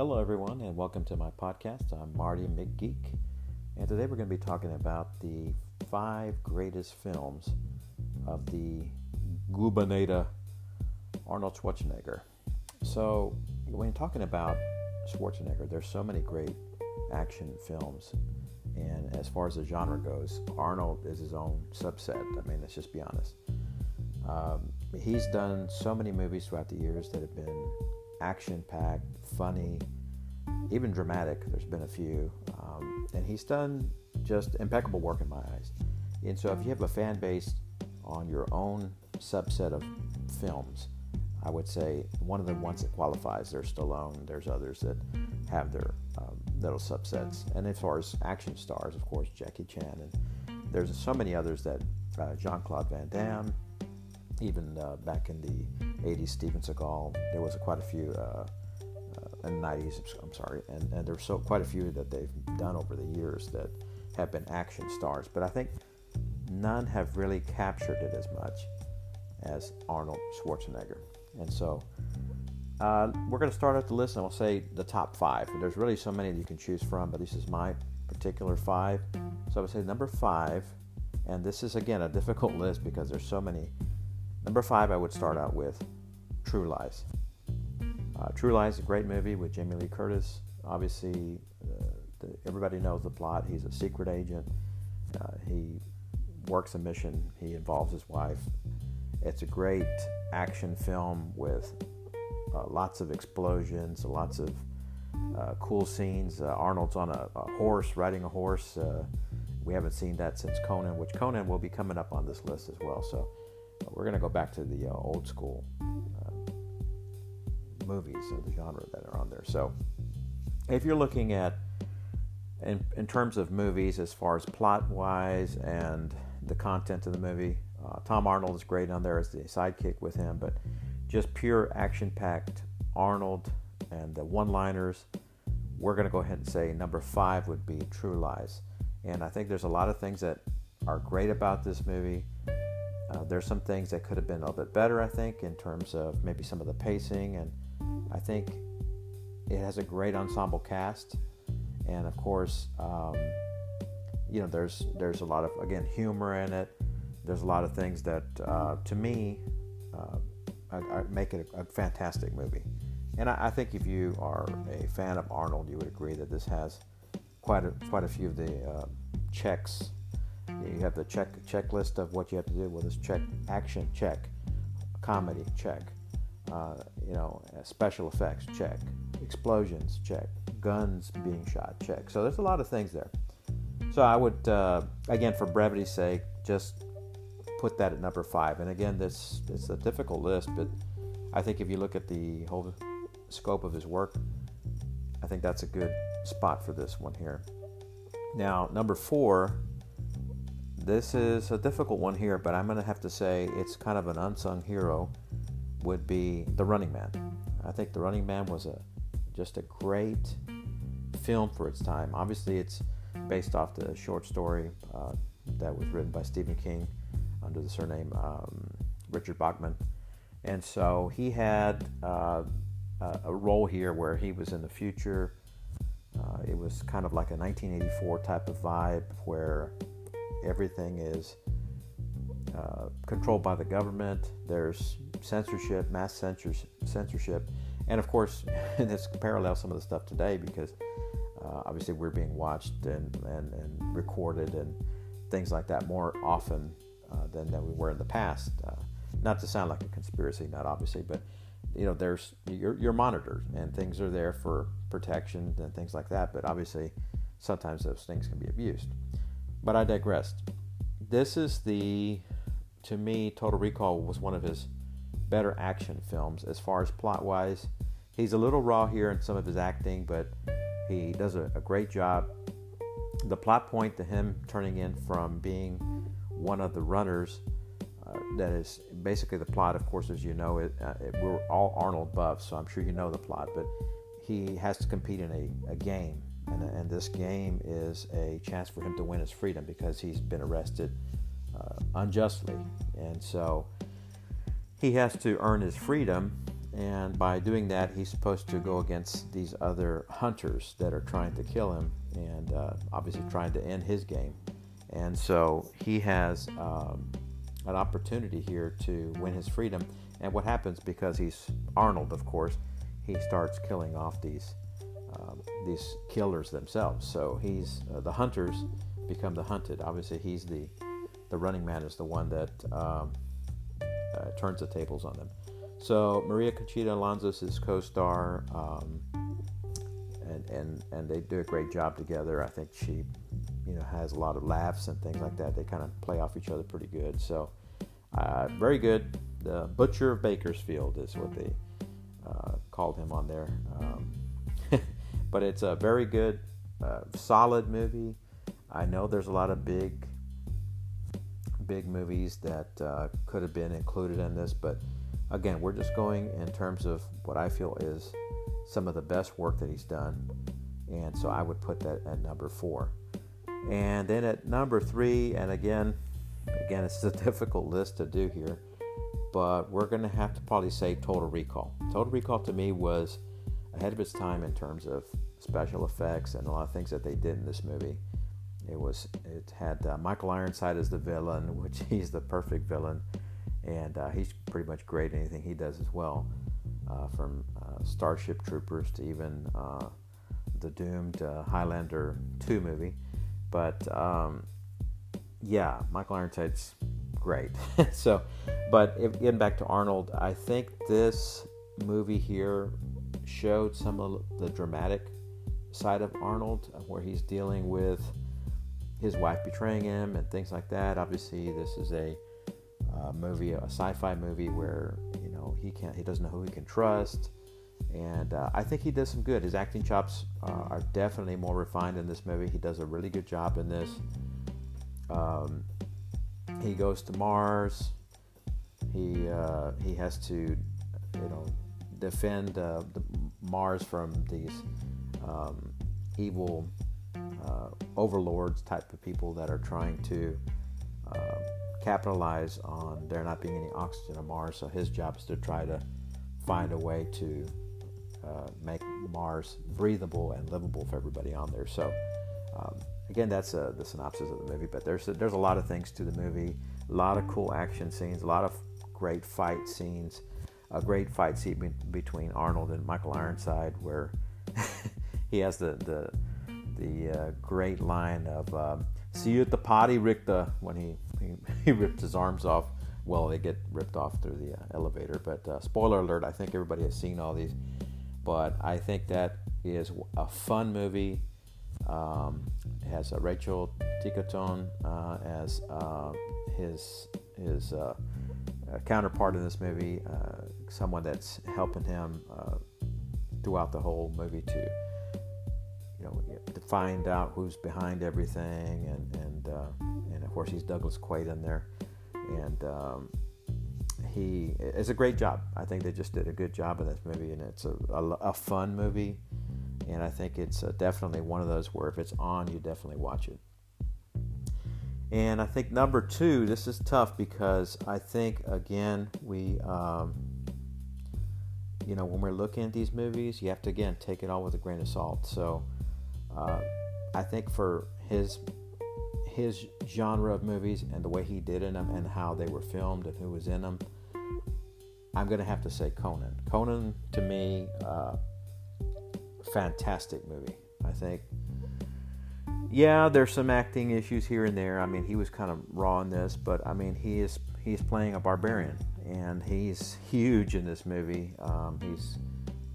Hello, everyone, and welcome to my podcast. I'm Marty McGeek, and today we're going to be talking about the five greatest films of the Gubernator Arnold Schwarzenegger. So, when you're talking about Schwarzenegger, there's so many great action films, and as far as the genre goes, Arnold is his own subset. I mean, let's just be honest. Um, he's done so many movies throughout the years that have been action packed, funny, even dramatic. There's been a few. Um, and he's done just impeccable work in my eyes. And so, if you have a fan base on your own subset of films, I would say one of the ones that qualifies. There's Stallone. There's others that have their um, little subsets. And as far as action stars, of course, Jackie Chan, and there's so many others that uh, Jean Claude Van Damme, even uh, back in the 80s, Steven Seagal. There was quite a few uh, uh in the 90s. I'm sorry, and, and there's so quite a few that they've done over the years that have been action stars. But I think none have really captured it as much as Arnold Schwarzenegger. And so uh, we're going to start at the list, and I'll say the top five. There's really so many that you can choose from, but this is my particular five. So I would say number five, and this is again a difficult list because there's so many Number five, I would start out with True Lies. Uh, True Lies is a great movie with Jamie Lee Curtis. Obviously, uh, the, everybody knows the plot. He's a secret agent. Uh, he works a mission. He involves his wife. It's a great action film with uh, lots of explosions, lots of uh, cool scenes. Uh, Arnold's on a, a, horse, riding a horse. we haven't seen that since Conan, which Conan will be coming up on this list as well. So we're going to go back to the uh, old school uh, movies of the genre that are on there. So, if you're looking at in, in terms of movies, as far as plot wise and the content of the movie, uh, Tom Arnold is great on there as the sidekick with him, but just pure action packed Arnold and the one liners. We're going to go ahead and say number five would be True Lies. And I think there's a lot of things that are great about this movie. Uh, there's some things that could have been a little bit better, I think, in terms of maybe some of the pacing, and I think it has a great ensemble cast, and of course, um, you know, there's there's a lot of again humor in it. There's a lot of things that, uh, to me, uh, make it a, a, fantastic movie. And I, I, think if you are a fan of Arnold, you would agree that this has quite a quite a few of the uh, checks you have the check checklist of what you have to do. Well, this check action check, comedy check, uh, you know, special effects check, explosions check, guns being shot check. So there's a lot of things there. So I would, uh, again, for brevity's sake, just put that at number five. And again, this it's a difficult list, but I think if you look at the whole scope of his work, I think that's a good spot for this one here. Now, number four this is a difficult one here, but I'm going to have to say it's kind of an unsung hero. Would be The Running Man. I think The Running Man was a just a great film for its time. Obviously, it's based off the short story uh, that was written by Stephen King under the surname um, Richard Bachman, and so he had uh, a role here where he was in the future. Uh, it was kind of like a 1984 type of vibe where everything is uh, controlled by the government. There's censorship, mass censorship, and of course, this parallels some of the stuff today because uh, obviously we're being watched and, and, and, recorded and things like that more often uh, than, than we were in the past. Uh, not to sound like a conspiracy, not obviously, but you know, there's you're, you're monitored and things are there for protection and things like that. But obviously, sometimes those things can be abused. But I digressed. This is the, to me, Total Recall was one of his better action films as far as plot wise. He's a little raw here in some of his acting, but he does a, a great job. The plot point to him turning in from being one of the runners uh, that is basically the plot, of course, as you know, it, uh, it, we're all Arnold buffs, so I'm sure you know the plot, but he has to compete in a, a game and, and this game is a chance for him to win his freedom because he's been arrested uh, unjustly. And so he has to earn his freedom and by doing that, he's supposed to go against these other hunters that are trying to kill him, and uh, obviously trying to end his game. And so he has um, an opportunity here to win his freedom. And what happens because he's Arnold, of course, he starts killing off these these killers themselves. So he's uh, the hunters become the hunted. Obviously, he's the the running man is the one that um, uh, turns the tables on them. So Maria Conchita Alonso is his co-star, um, and and and they do a great job together. I think she, you know, has a lot of laughs and things like that. They kind of play off each other pretty good. So uh, very good. The Butcher of Bakersfield is what they uh, called him on there. Um, but it's a very good, uh, solid movie. I know there's a lot of big, big movies that uh, could have been included in this, but again, we're just going in terms of what I feel is some of the best work that he's done. And so I would put that at number four. And then at number three, and again, again, it's a difficult list to do here, but we're going to have to probably say Total Recall. Total Recall to me was ahead of its time in terms of special effects and a lot of things that they did in this movie. It was it had uh, Michael Ironside as the villain, which he's the perfect villain and uh, he's pretty much great in anything he does as well, uh, from uh, Starship Troopers to even uh, the doomed uh, Highlander 2 movie. But um, yeah, Michael Ironside's great. so, but if, getting back to Arnold, I think this movie here showed some of the dramatic side of Arnold, where he's dealing with his wife betraying him and things like that. Obviously, this is a uh, movie, a sci-fi movie where you know he can't, he doesn't know who he can trust, and uh, I think he does some good. His acting chops uh, are definitely more refined in this movie. He does a really good job in this. Um, he goes to Mars. He uh, he has to you know defend uh, the Mars from these um, evil uh, overlords type of people that are trying to capitalize on there not being any oxygen on Mars. So his job is to try to find a way to uh, make Mars breathable and livable for everybody on there. So um, again, that's uh, the synopsis of the movie. But there's a, there's a lot of things to the movie. A lot of cool action scenes. A lot of great fight scenes. A great fight scene between Arnold and Michael Ironside, where he has the the the uh, great line of um, "See you at the party, Richter," when he he, he ripped his arms off. Well, they get ripped off through the uh, elevator. But uh, spoiler alert, I think everybody has seen all these. But I think that is a fun movie. Um, it has uh, Rachel Ticotin uh, as uh, his his uh, counterpart in this movie, someone that's helping him throughout the whole movie to you know to find out who's behind everything and and and of course he's Douglas Quaid in there, and um, he it's a great job. I think they just did a good job in this movie, and it's a, a, a fun movie, and I think it's uh, definitely one of those where if it's on, you definitely watch it. And I think number two, this is tough because I think again we. Um, you know, when we're looking at these movies, you have to again take it all with a grain of salt. So, uh, I think for his his genre of movies and the way he did in them and how they were filmed and who was in them, I'm to have to say Conan. Conan, to me, uh, fantastic movie. I think, yeah, there's some acting issues here and there. I mean, he was kind of raw in this, but I mean, he is he's playing a barbarian, and he's huge in this movie. Um, he's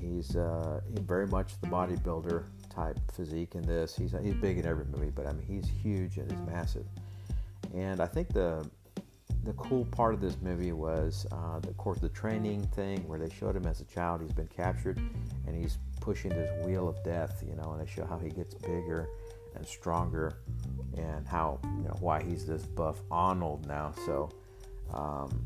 he's uh, very much the bodybuilder type physique in this. He's he's big in every movie, but I mean he's huge and he's massive. And I think the the cool part of this movie was, uh, the, of course, the training thing where they showed him as a child. He's been captured, and he's pushing this wheel of death, you know, and they show how he gets bigger and stronger, and how you know why he's this buff Arnold now. So, um,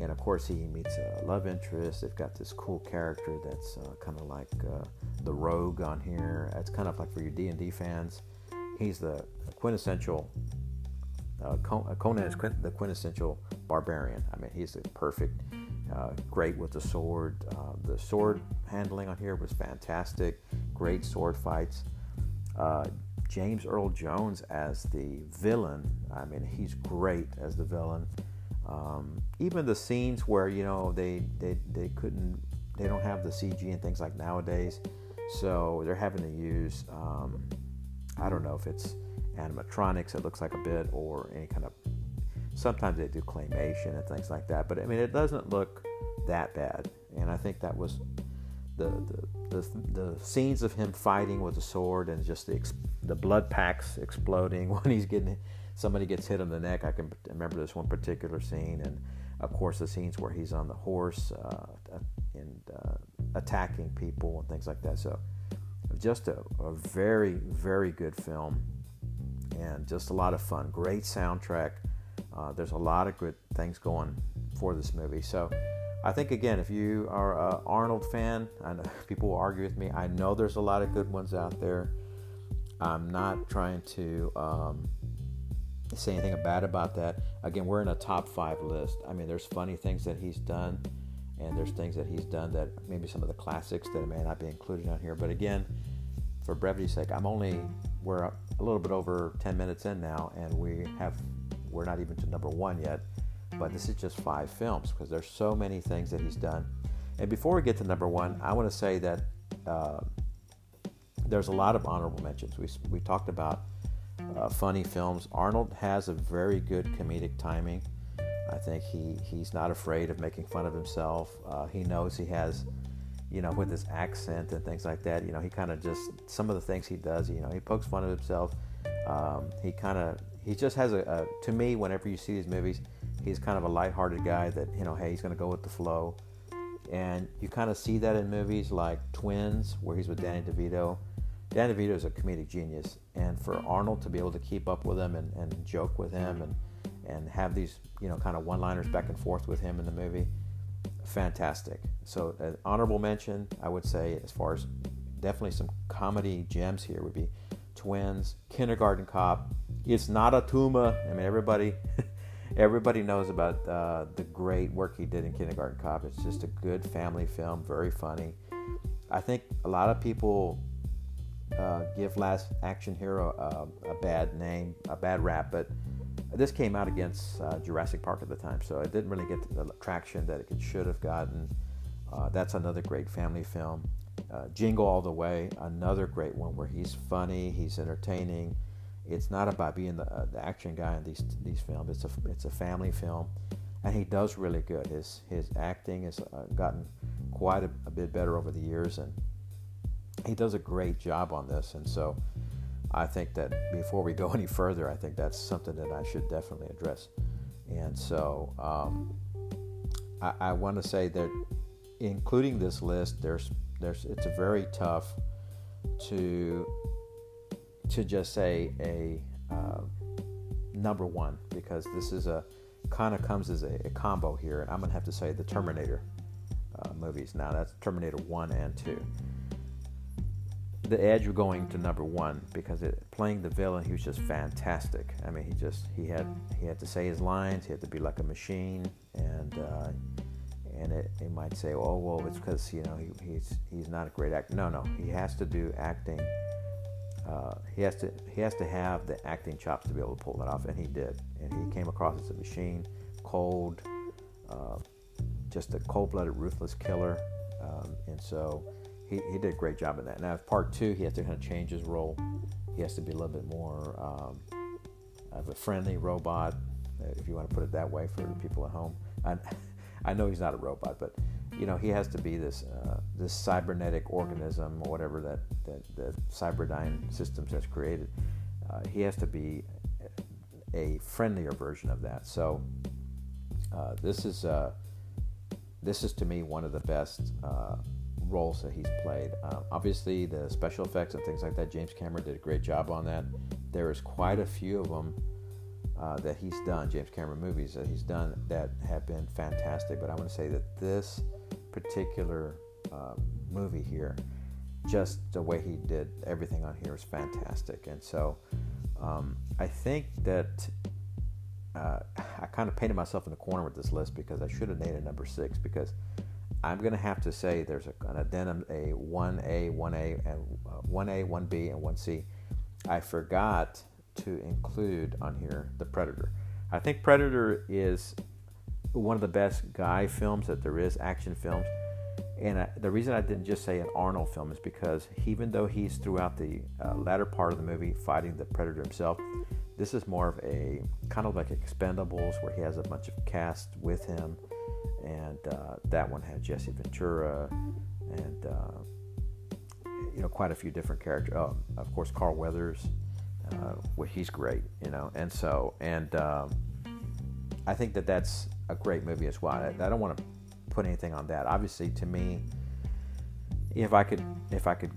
and of course, he meets a love interest. They've got this cool character that's uh, kind of like uh, the rogue on here. It's kind of like for your D and D fans. He's the quintessential. Uh, uh Conan is the quintessential barbarian. I mean, he's the perfect Uh, great with the sword. Uh, the sword handling on here was fantastic. Great sword fights. James Earl Jones as the villain. I mean, he's great as the villain. Um, even the scenes where you know they, they they couldn't they don't have the CG and things like nowadays, so they're having to use um, I don't know if it's animatronics. It looks like a bit or any kind of. Sometimes they do claymation and things like that, but I mean it doesn't look that bad, and I think that was the the, the, the scenes of him fighting with a sword and just the the blood packs exploding when he's getting somebody gets hit on the neck. I can remember this one particular scene, and of course the scenes where he's on the horse uh, and uh, attacking people and things like that. So just a, a very very good film and just a lot of fun. Great soundtrack. Uh, there's a lot of good things going for this movie. So I think again, if you are an Arnold fan, I know people will argue with me. I know there's a lot of good ones out there. I'm not trying to um, say anything bad about that. Again, we're in a top five list. I mean, there's funny things that he's done, and there's things that he's done that maybe some of the classics that may not be included on here. But again, for brevity's sake, I'm only we're a little bit over 10 minutes in now, and we have we're not even to number one yet. But this is just five films because there's so many things that he's done. And before we get to number one, I want to say that uh, there's a lot of honorable mentions. We we talked about uh, funny films. Arnold has a very good comedic timing. I think he he's not afraid of making fun of himself. Uh, he knows he has you know, with his accent and things like that. You know, he kind of just some of the things he does. You know, he pokes fun of himself. Um, he kind of he just has a, a, to me whenever you see these movies, he's kind of a lighthearted guy that you know, hey, he's going to go with the flow. And you kind of see that in movies like Twins, where he's with Danny DeVito. Danny DeVito is a comedic genius, and for Arnold to be able to keep up with him and, and joke with him and and have these you know kind of one-liners back and forth with him in the movie, fantastic. So, an honorable mention, I would say, as far as definitely some comedy gems here, would be Twins, Kindergarten Cop. It's not a Tuma. I mean, everybody, everybody knows about uh, the great work he did in Kindergarten Cop. It's just a good family film, very funny. I think a lot of people uh, give Last Action Hero uh, a bad name, a bad rap, but this came out against uh, Jurassic Park at the time, so it didn't really get the traction that it should have gotten. Uh, that's another great family film. Uh, Jingle All the Way, another great one where he's funny, he's entertaining. It's not about being the, uh, the action guy in these these films. It's a it's a family film, and he does really good. His his acting has gotten quite a, a bit better over the years, and he does a great job on this. And so I think that before we go any further, I think that's something that I should definitely address. And so um, I, I want to say that including this list, there's there's it's very tough to to just say a uh, number one because this is a kind of comes as a, a, combo here, and I'm gonna have to say the Terminator uh, movies. Now that's Terminator one and two the edge of going to number one because it, playing the villain, he was just fantastic. I mean, he just he had he had to say his lines. He had to be like a machine, and uh, and it, it might say, oh well, it's because you know he, he's he's not a great actor. No, no, he has to do acting. Uh, he has to he has to have the acting chops to be able to pull that off, and he did. And he came across as a machine, cold, uh, just a cold-blooded, ruthless killer. Um, and so he, he did a great job in that. Now, if part two, he has to kind of change his role. He has to be a little bit more um, of a friendly robot, uh, if you want to put it that way for the people at home. I, I know he's not a robot, but you know he has to be this uh, this cybernetic organism or whatever that that, that Cyberdyne Systems has created. Uh, he has to be a friendlier version of that. So uh, this is uh, this is to me one of the best uh, roles that he's played. Uh, obviously, the special effects and things like that, James Cameron did a great job on that. There is quite a few of them uh, that he's done, James Cameron movies that he's done that have been fantastic. But I want to say that this particular uh, movie here, just the way he did everything on here is fantastic. And so um, I think that uh, I kind of painted myself in the corner with this list because I should have named it number six because I'm going to have to say there's a, an addendum, a 1A, 1A, and uh, 1A, 1B, and 1C. I forgot to include on here the Predator. I think Predator is one of the best guy films that there is, action films. And I, the reason I didn't just say an Arnold film is because even though he's throughout the uh, latter part of the movie fighting the Predator himself, this is more of a kind of like Expendables where he has a bunch of cast with him. And uh, that one had Jesse Ventura and, uh, you know, quite a few different characters. Oh, of course, Carl Weathers. Uh, well, he's great, you know. And so, and um, I think that that's a great movie as well. I, I don't want to put anything on that. Obviously, to me, if I could, if I could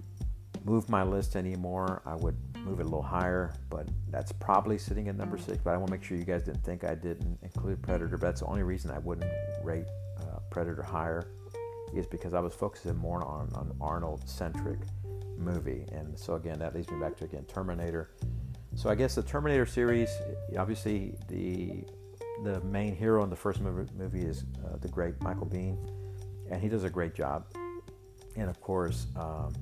move my list anymore, I would move it a little higher. But that's probably sitting at number six. But I want to make sure you guys didn't think I didn't include Predator. But that's the only reason I wouldn't rate uh, Predator higher is because I was focusing more on an Arnold centric movie. And so again, that leads me back to again Terminator. So I guess the Terminator series, obviously the the main hero in the first movie movie is uh, the great Michael Biehn, and he does a great job. And of course, um,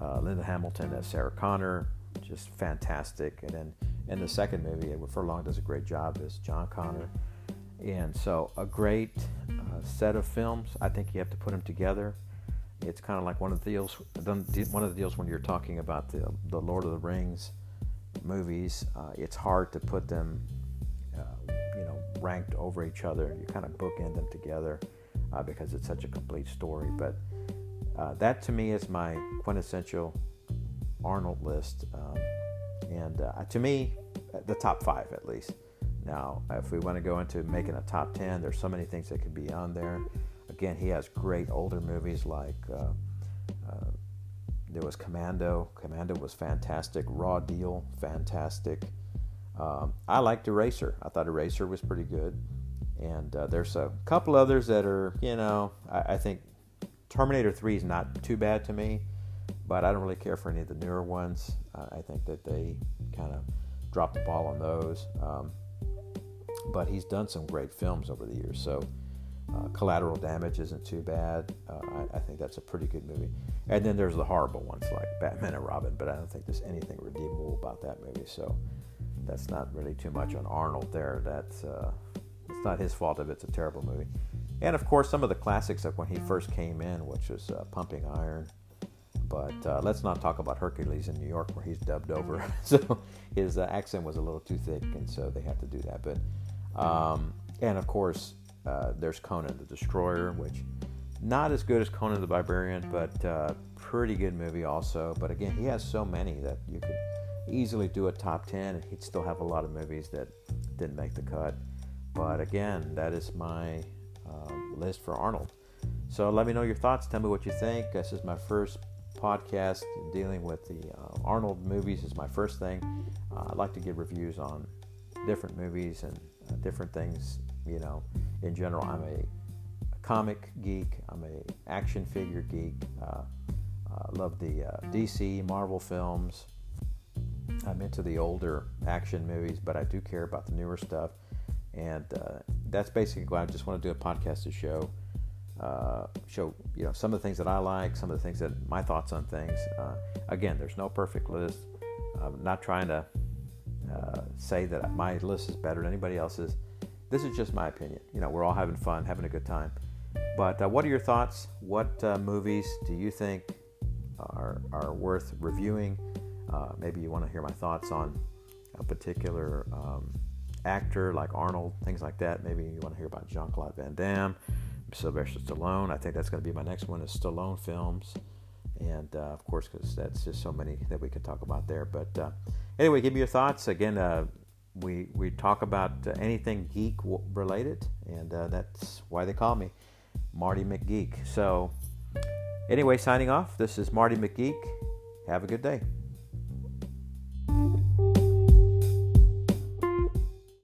uh, Linda Hamilton as Sarah Connor, just fantastic. And then in the second movie, Furlong does a great job as John Connor. And so, a great uh, set of films. I think you have to put them together. It's kind of like one of the deals. One of the deals when you're talking about the the Lord of the Rings movies. Uh, it's hard to put them uh, you know, ranked over each other. You kind of bookend them together uh, because it's such a complete story. But uh, that to me is my quintessential Arnold list. Um, and uh, to me, the top five at least. Now, if we want to go into making a top 10, there's so many things that could be on there. Again, he has great older movies like uh, uh, there was Commando. Commando was fantastic. Raw Deal, fantastic. Um, I liked Eraser. I thought Eraser was pretty good. And uh, there's a couple others that are, you know, I, I, think Terminator 3 is not too bad to me, but I don't really care for any of the newer ones. I think that they kind of dropped the ball on those. Um, but he's done some great films over the years. So uh, Collateral Damage isn't too bad. Uh, I, I, think that's a pretty good movie. And then there's the horrible ones like Batman and Robin, but I don't think there's anything redeemable about that movie. So that's not really too much on Arnold there. That's uh, it's not his fault if it's a terrible movie. And of course, some of the classics of when he first came in, which was uh, Pumping Iron. But uh, let's not talk about Hercules in New York, where he's dubbed over. so his uh, accent was a little too thick, and so they had to do that. But um, and of course, uh, there's Conan the Destroyer, which not as good as Conan the Barbarian, but uh, pretty good movie also. But again, he has so many that you could easily do a top 10 and he'd still have a lot of movies that didn't make the cut. But again, that is my um, list for Arnold. So let me know your thoughts. Tell me what you think. This is my first podcast dealing with the uh, Arnold movies. is my first thing. Uh, I'd like to give reviews on different movies and uh, different things. You know, in general, I'm a, comic geek. I'm a action figure geek. Uh, I love the uh, DC, Marvel films. I'm into the older action movies, but I do care about the newer stuff. And uh, that's basically why I just want to do a podcast to show, uh, show you know some of the things that I like, some of the things that my thoughts on things. Uh, again, there's no perfect list. I'm not trying to uh, say that my list is better than anybody else's. This is just my opinion. You know, we're all having fun, having a good time. But uh, what are your thoughts? What uh, movies do you think are, are worth reviewing? Uh, maybe you want to hear my thoughts on a particular um, actor like Arnold, things like that. Maybe you want to hear about Jean Claude Van Damme, Sylvester Stallone. I think that's going to be my next one is Stallone films. And uh, of course, because that's just so many that we could talk about there. But uh, anyway, give me your thoughts. Again, uh, we, we talk about uh, anything geek related, and uh, that's why they call me Marty McGeek. So, anyway, signing off. This is Marty McGeek. Have a good day.